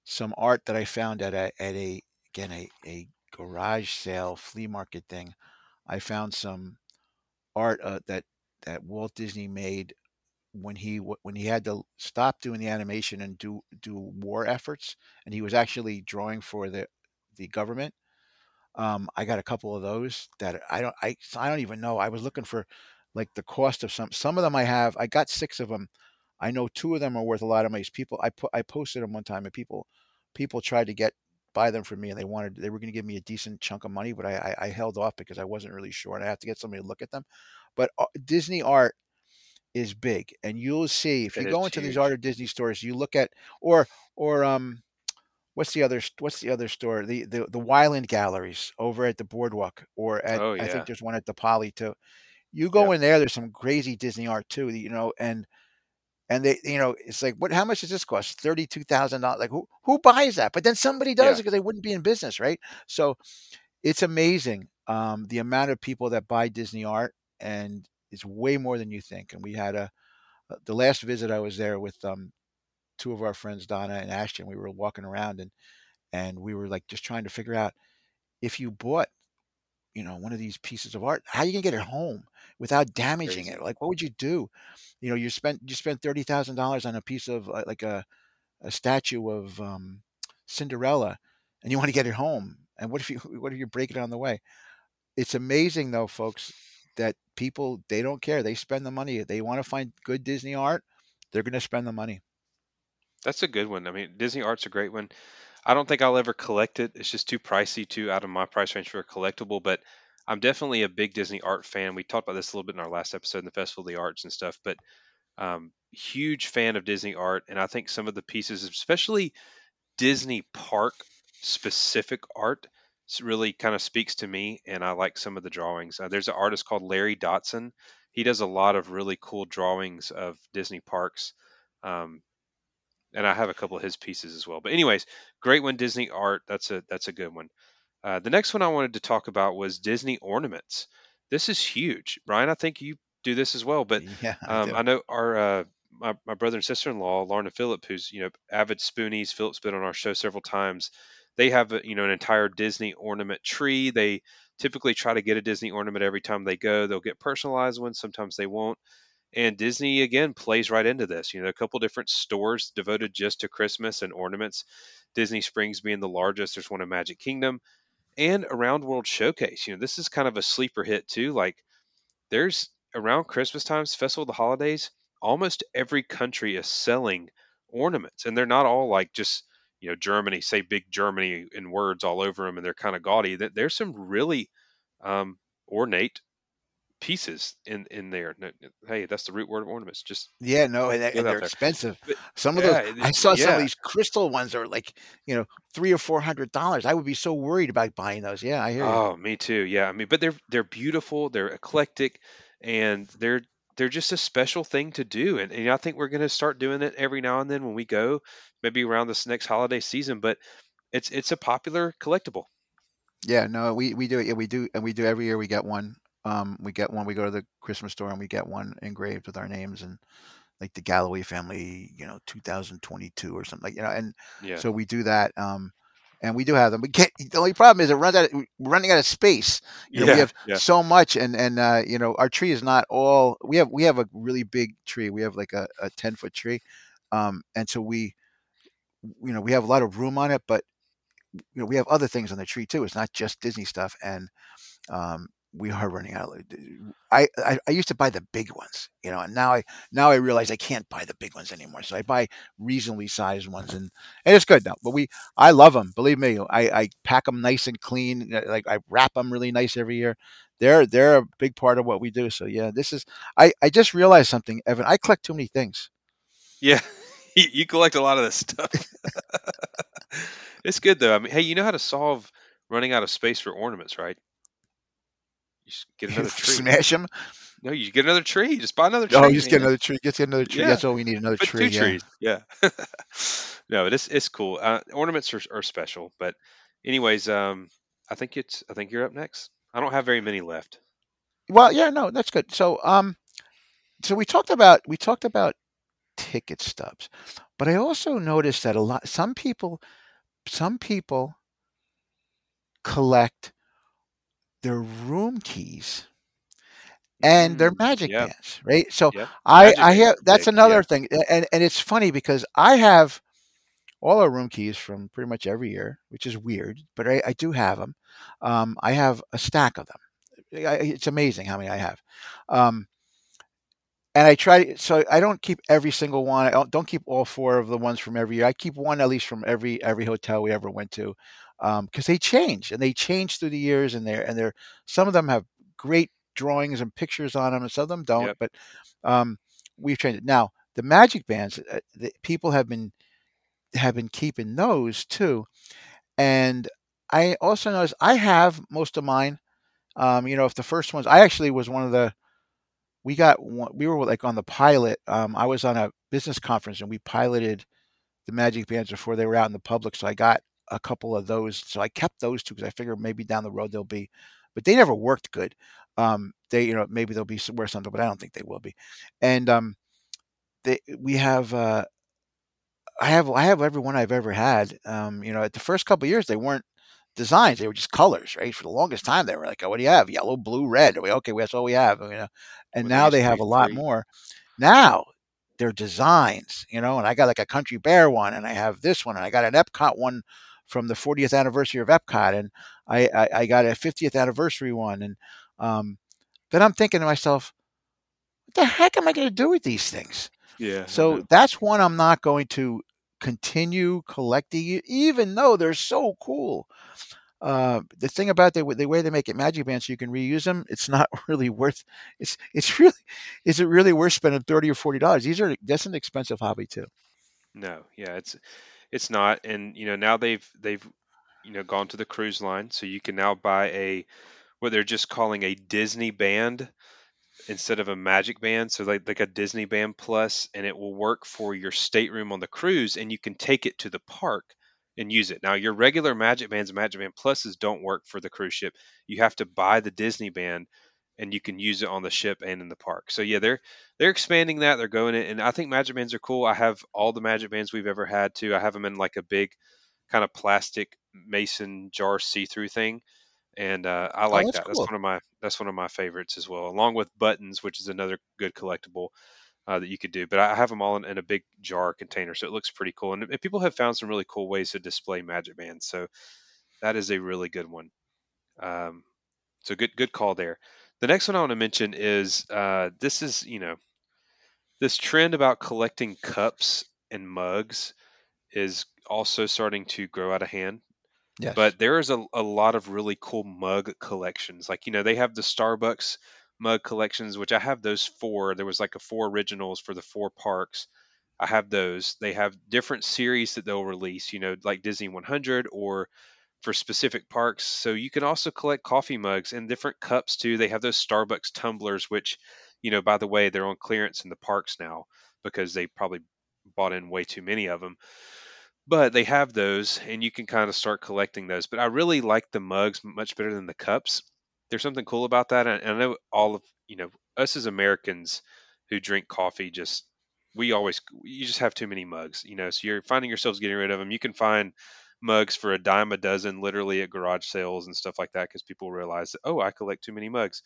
some art that I found at a at a again a, a garage sale flea market thing. I found some art uh, that that Walt Disney made when he when he had to stop doing the animation and do do war efforts, and he was actually drawing for the the government um, I got a couple of those that I don't I I don't even know. I was looking for like the cost of some some of them I have. I got six of them. I know two of them are worth a lot of money. People I put I posted them one time and people people tried to get buy them for me and they wanted they were going to give me a decent chunk of money, but I, I I held off because I wasn't really sure and I have to get somebody to look at them. But uh, Disney art is big and you'll see if you it go into these huge art of Disney stores, you look at or or um what's the other what's the other store the the the Wyland galleries over at the boardwalk or at oh I think there's one at the Poly too. You go in there, there's some crazy Disney art too, you know, and and they you know it's like what how much does this cost? Thirty two thousand dollars. Like who who buys that? But then somebody does yeah it because they wouldn't be in business, right? So it's amazing um, the amount of people that buy Disney art, and it's way more than you think. And we had a the last visit I was there with um, two of our friends, Donna and Ashton. We were walking around and and we were like just trying to figure out if you bought you know one of these pieces of art how are you gonna get it home without damaging crazy it like what would you do you know you spent you spent thirty thousand dollars on a piece of uh, like a, a statue of um, cinderella and you want to get it home and what if you what if you break it on the way it's amazing though, folks, that people they don't care. They spend the money. They want to find good Disney art. They're going to spend the money. That's a good one. I mean, Disney Art's a great one. I don't think I'll ever collect it. It's just too pricey, too out of my price range for a collectible. But I'm definitely a big Disney art fan. We talked about this a little bit in our last episode in the Festival of the Arts and stuff. But um, huge fan of Disney art, and I think some of the pieces, especially Disney park specific art, really kind of speaks to me. And I like some of the drawings. Uh, there's an artist called Larry Dotson. He does a lot of really cool drawings of Disney parks. Um, and I have a couple of his pieces as well. But anyways, great one, Disney art. That's a that's a good one. Uh, the next one I wanted to talk about was Disney ornaments. This is huge, Bryan. I think you do this as well. But Yeah, I um. I know our uh, my, my brother and sister in law, Lauren and Philip, who's you know avid Spoonies. Philip's been on our show several times. They have you know an entire Disney ornament tree. They typically try to get a Disney ornament every time they go. They'll get personalized ones. Sometimes they won't. And Disney again plays right into this. You know, a couple different stores devoted just to Christmas and ornaments. Disney Springs being the largest. There's one in Magic Kingdom and Around World Showcase. You know, this is kind of a sleeper hit too. Like there's around Christmas times, Festival of the Holidays, almost every country is selling ornaments, and they're not all like just you know Germany, say big Germany in words all over them, and they're kind of gaudy. That there's some really um, ornate pieces in in there. Hey, that's the root word of ornaments. Just Yeah, no, and, and they're expensive. But- Some of yeah, those, I saw some of these crystal ones are like, you know, three or four hundred dollars. I would be so worried about buying those. Yeah, I hear you. Oh, me too. Yeah, I mean, but they're they're beautiful, they're eclectic, and they're they're just a special thing to do. And, and I think we're going to start doing it every now and then when we go, maybe around this next holiday season. But it's it's a popular collectible. Yeah, no, we we do it. Yeah, we do, and we do every year. We get one. Um, we get one. We go to the Christmas store and we get one engraved with our names and like the Galloway family, you know, 2022 or something like you know. And Yeah. so we do that. Um, and we do have them. We can't. The only problem is it runs out. We're running out of space. You know, yeah. we have yeah. so much, and and uh, you know, our tree is not all. We have we have a really big tree. We have like a, a 10 foot tree, um, and so we, you know, we have a lot of room on it, but you know, we have other things on the tree too. It's not just Disney stuff, and um, we are running out. of I, I I used to buy the big ones, you know, and now I now I realize I can't buy the big ones anymore. So I buy reasonably sized ones, and and it's good now. But we I love them. Believe me, I I pack them nice and clean. uh, Like I wrap them really nice every year. They're they're a big part of what we do. So yeah, this is I I just realized something, Evan. I collect too many things. Yeah. you collect a lot of this stuff. it's good though. I mean, hey, you know how to solve running out of space for ornaments, right? You get another tree. Smash them. No, you get another tree. Just buy another tree. Oh, you just get another tree. Just get another tree. Yeah. That's all we need. Another Put tree. two yeah. trees. Yeah. no, it's it's cool. Uh, ornaments are, are special, but anyways, um, I think it's I think you're up next. I don't have very many left. Well, yeah, no, that's good. So, um, so we talked about we talked about ticket stubs, but I also noticed that a lot some people some people collect their room keys and their Mm, magic yeah. bands, right? So Yep. I I have that's big, another yeah. thing, and and it's funny because I have all our room keys from pretty much every year, which is weird, but I, I do have them. Um, I have a stack of them. I, it's amazing how many I have. Um, and I try, so I don't keep every single one. I don't, don't keep all four of the ones from every year. I keep one at least from every every hotel we ever went to, because they change and they change through the years, and they're and they're some of them have great drawings and pictures on them, and some of them don't. Yep. But um, we've changed it. Now the magic bands, uh, the, people have been have been keeping those too, and I also noticed I have most of mine. Um, you know, if the first ones, I actually was one of the. We got one, we were like on the pilot. Um, I was on a business conference and we piloted the magic bands before they were out in the public. So I got a couple of those. So I kept those two because I figured maybe down the road they'll be, but they never worked good. Um, they, you know, maybe they'll be somewhere someday, but I don't think they will be. And um, they, we have, uh, I have, I have every one I've ever had. Um, you know, at the first couple of years they weren't designs; they were just colors, right? For the longest time, they were like, "Oh, what do you have? Yellow, blue, red." We okay, that's all we have. You know, and there now they have a lot three. more. Now they're designs, you know, and I got like a country bear one, and I have this one, and I got an Epcot one from the 40th anniversary of Epcot, and I I, I got a 50th anniversary one, and um, then I'm thinking to myself, what the heck am I going to do with these things? Yeah. So know. that's one I'm not going to continue collecting, even though they're so cool. Uh, the thing about the, the way they make it magic bands so you can reuse them, it's not really worth. It's it's really is it really worth spending thirty or forty dollars? These are that's an expensive hobby too. No, yeah, it's it's not, and you know now they've they've you know gone to the cruise line, so you can now buy a what they're just calling a Disney band instead of a Magic band, so like like a Disney band plus, and it will work for your stateroom on the cruise, and you can take it to the park and use it. Now your regular Magic bands and Magic band pluses don't work for the cruise ship. You have to buy the Disney band. And you can use it on the ship and in the park. So yeah, they're they're expanding that. They're going it, and I think Magic Bands are cool. I have all the Magic Bands we've ever had too. I have them in like a big kind of plastic mason jar see-through thing, and uh, I Oh, like that's that. That's one of my that's one of my favorites as well, along with buttons, which is another good collectible uh, that you could do. But I have them all in, in a big jar container, so it looks pretty cool. And, and people have found some really cool ways to display Magic Bands, so that is a really good one. Um, so good good call there. The next one I want to mention is uh, this is you know this trend about collecting cups and mugs is also starting to grow out of hand. Yes. But there is a, a lot of really cool mug collections. Like, you know, they have the Starbucks mug collections, which I have those four. There was like a four originals for the four parks. I have those. They have different series that they'll release, you know, like Disney 100 or for specific parks. So you can also collect coffee mugs and different cups too. They have those Starbucks tumblers, which, you know, by the way, they're on clearance in the parks now because they probably bought in way too many of them but they have those and you can kind of start collecting those but i really like the mugs much better than the cups there's something cool about that and i know all of you know us as americans who drink coffee just we always you just have too many mugs you know so you're finding yourselves getting rid of them you can find mugs for a dime a dozen literally at garage sales and stuff like that because people realize that oh i collect too many mugs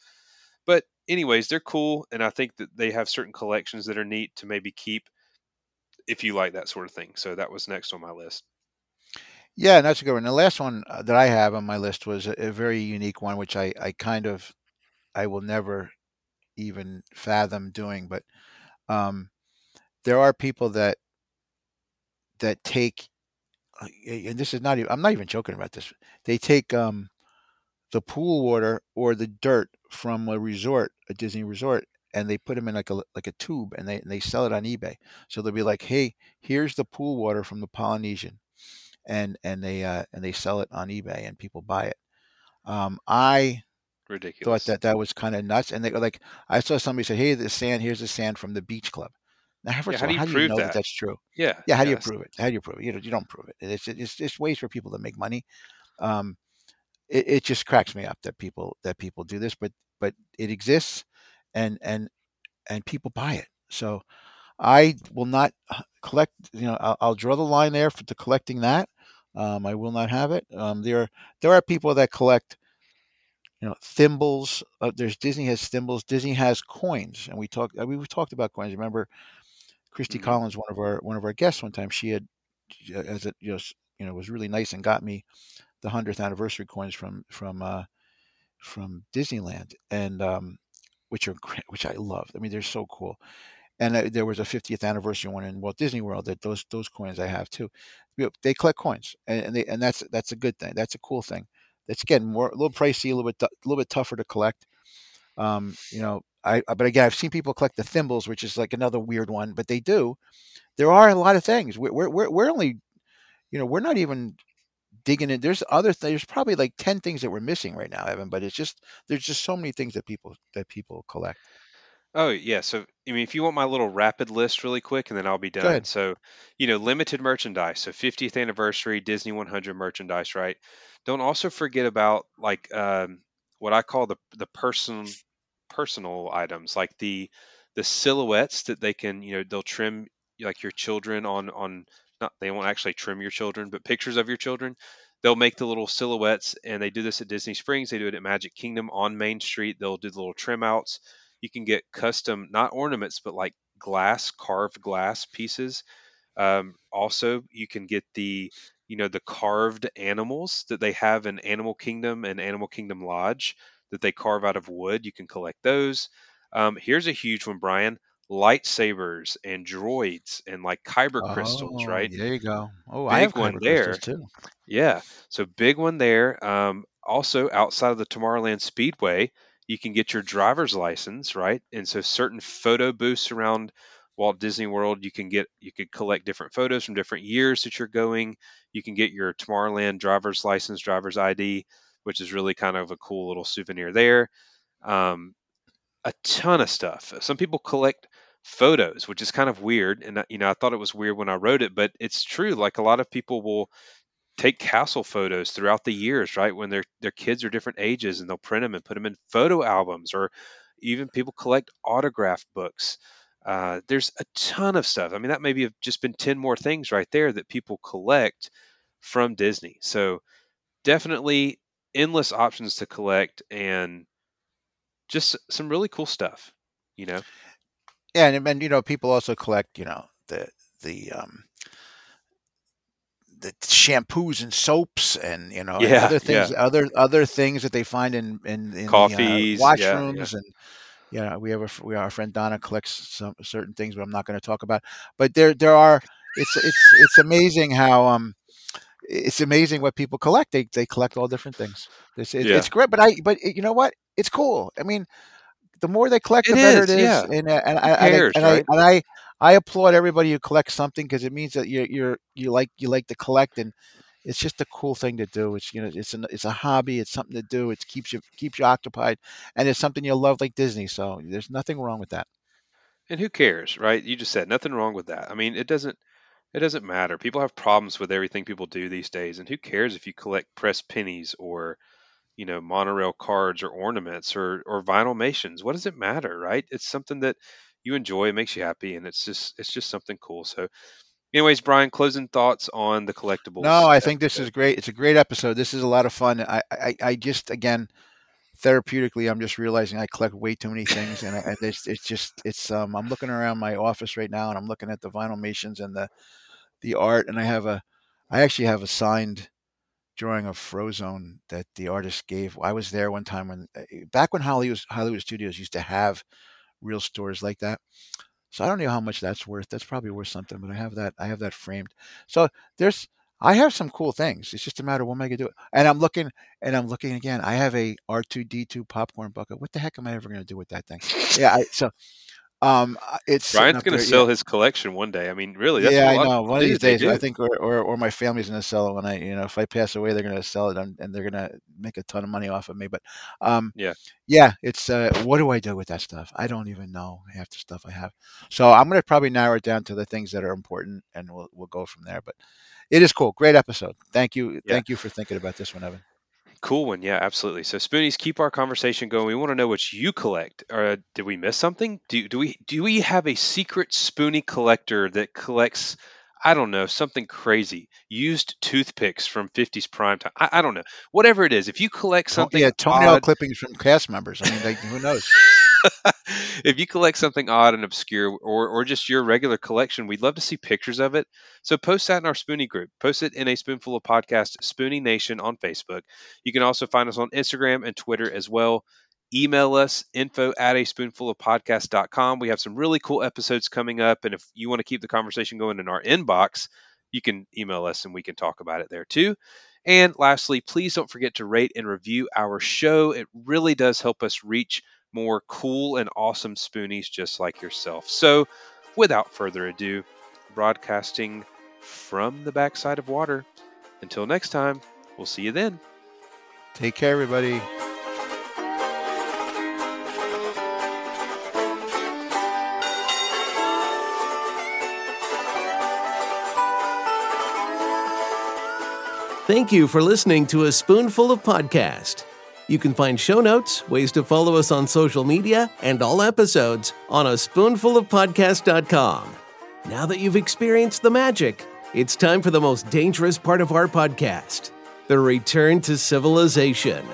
but anyways they're cool and i think that they have certain collections that are neat to maybe keep if you like that sort of thing so that was next on my list Yeah, and that's a good one. The last one uh, that I have on my list was a, a very unique one, which I, I kind of I will never even fathom doing. But um, there are people that that take, and this is not even I'm not even joking about this. They take um, the pool water or the dirt from a resort, a Disney resort, and they put them in like a like a tube, and they and they sell it on eBay. So they'll be like, "Hey, here's the pool water from the Polynesian," and and they uh, and they sell it on eBay, and people buy it. Um, I ridiculous thought that that was kind of nuts, and they like I saw somebody say, "Hey, the sand here's the sand from the beach club." Now, yeah how do you how do you know that that that's true? yeah Yeah, how do you prove it? How do you prove it? You don't, you don't prove it. It's it's it's ways for people to make money. Um, it, it just cracks me up that people that people do this, but but it exists, and and and people buy it. So I will not uh, collect. You know, I'll, I'll draw the line there for to collecting that. Um, I will not have it. Um, there there are people that collect. You know, thimbles. Uh, there's Disney has thimbles. Disney has coins, and we talked. Uh, we talked about coins. Remember, Christy hmm Collins, one of our one of our guests, one time she had, uh, as it just you know was really nice and got me the hundredth anniversary coins from from uh, from Disneyland, and um, which are which I love. I mean, they're so cool. And uh, there was a 50th anniversary one in Walt Disney World that those those coins I have too. You know, they collect coins, and, and they and that's that's a good thing. That's a cool thing. It's getting more a little pricey, a little bit a little bit tougher to collect. Um, you know, I I- but again, I've seen people collect the thimbles, which is like another weird one, but they do. There are a lot of things. We're we're we're, we're only you know we're not even digging in. There's other th- there's probably like ten things that we're missing right now, Evan. But it's just there's just so many things that people that people collect. Oh yeah, so I mean, if you want my little rapid list really quick, and then I'll be done. So, you know, limited merchandise. So 50th anniversary Disney 100 merchandise, right? Don't also forget about like um, what I call the the person personal items, like the the silhouettes that they can, you know, they'll trim like your children on on not they won't actually trim your children, but pictures of your children. They'll make the little silhouettes, and they do this at Disney Springs. They do it at Magic Kingdom on Main Street. They'll do the little trim outs you can get custom not ornaments but like glass carved glass pieces um, also you can get the you know the carved animals that they have in Animal Kingdom and Animal Kingdom Lodge that they carve out of wood. You can collect those. Um, here's a huge one, Bryan lightsabers and droids and like kyber crystals, Oh, right? there you go. Oh, I have Big one there. too. Yeah. So big one there. Um, also outside of the Tomorrowland Speedway, you can get your driver's license, right? And so certain photo booths around Walt Disney World, you can get you could collect different photos from different years that you're going. You can get your Tomorrowland driver's license, driver's ID, which is really kind of a cool little souvenir there. Um, a ton of stuff. Some people collect photos, which is kind of weird. And you know, I thought it was weird when I wrote it, but it's true. Like a lot of people will take castle photos throughout the years, right? When their their kids are different ages, and they'll print them and put them in photo albums, or even people collect autograph books. Uh, there's a ton of stuff. I mean, that maybe have just been ten more things right there that people collect from Disney. So definitely endless options to collect, and just some really cool stuff. You know, Yeah, and, and you know, people also collect, you know, the the um the shampoos and soaps and you know and other things other other things that they find in in, in Coffees, the uh, yeah, washrooms and yeah we have a we our friend Donna collects some certain things but I'm not going to talk about but there there are it's it's it's amazing how um it's amazing what people collect they they collect all different things it's, it, Yeah. it's great but I but you know what it's cool I mean the more they collect, It the better is, it is. yeah. And, uh, and, I, and, I, cares, and, I, and I I applaud everybody who collects something because it means that you're you're you like you like to collect and it's just a cool thing to do. It's you know it's an it's a hobby. It's something to do. It keeps you keeps you occupied, and it's something you love like Disney. So there's nothing wrong with that. and who cares, right? You just said nothing wrong with that. I mean, it doesn't it doesn't matter. People have problems with everything people do these days, and who cares if you collect pressed pennies or you know monorail cards or ornaments or or vinyl mations? What does it matter, right? It's something that you enjoy, it makes you happy, and it's just it's just something cool. So, anyways, Bryan, closing thoughts on the collectibles. No, I think this is great. It's a great episode. This is a lot of fun. I I, I just again therapeutically i'm just realizing i collect way too many things and, I, and it's, it's just it's um i'm looking around my office right now and i'm looking at the vinyl mations and the the art and i have a i actually have a signed drawing of frozone that the artist gave. I was there one time when uh, back when hollywood hollywood studios used to have real stores like that. So i don't know how much that's worth. That's probably worth something but i have that i have that framed. So there's i have some cool things. It's just a matter of what am i to do? And i'm looking and i'm looking again. I have a r2d2 popcorn bucket. What the heck am i ever going to do with that thing? Yeah I, so um it's Bryan's going to sell yeah. his collection one day. I mean, really, that's yeah, I a lot know. One of these days, I think, or, or, or my family's going to sell it when I, you know, if I pass away, they're going to sell it and, and they're going to make a ton of money off of me. But, um, Yeah. yeah, it's, uh, what do I do with that stuff? I don't even know half the stuff I have. So I'm going to probably narrow it down to the things that are important and we'll, we'll go from there. But it is cool. Great episode. Thank you. Yeah. Thank you for thinking about this one, Evan. Cool one, yeah, absolutely. So Spoonies, keep our conversation going. We want to know what you collect. Uh, did we miss something? Do do we do we have a secret Spoonie collector that collects? I don't know something crazy. Used toothpicks from 50s prime time. I, I don't know. Whatever it is, if you collect something yeah, toenail odd, clippings from cast members. I mean, like, who knows? if you collect something odd and obscure or, or just your regular collection, we'd love to see pictures of it. So post that in our Spoonie group. Post it in a spoonful of podcast, Spoonie Nation on Facebook. You can also find us on Instagram and Twitter as well. Email us info at a spoonful of podcast.com. We have some really cool episodes coming up. And if you want to keep the conversation going in our inbox, you can email us and we can talk about it there too. And lastly, please don't forget to rate and review our show. It really does help us reach more cool and awesome spoonies just like yourself. So, without further ado, broadcasting from the backside of water. Until next time, we'll see you then. Take care, everybody. Thank you for listening to A Spoonful of Podcast. You can find show notes, ways to follow us on social media, and all episodes on a spoonfulofpodcast.com. Now that you've experienced the magic, it's time for the most dangerous part of our podcast the return to civilization.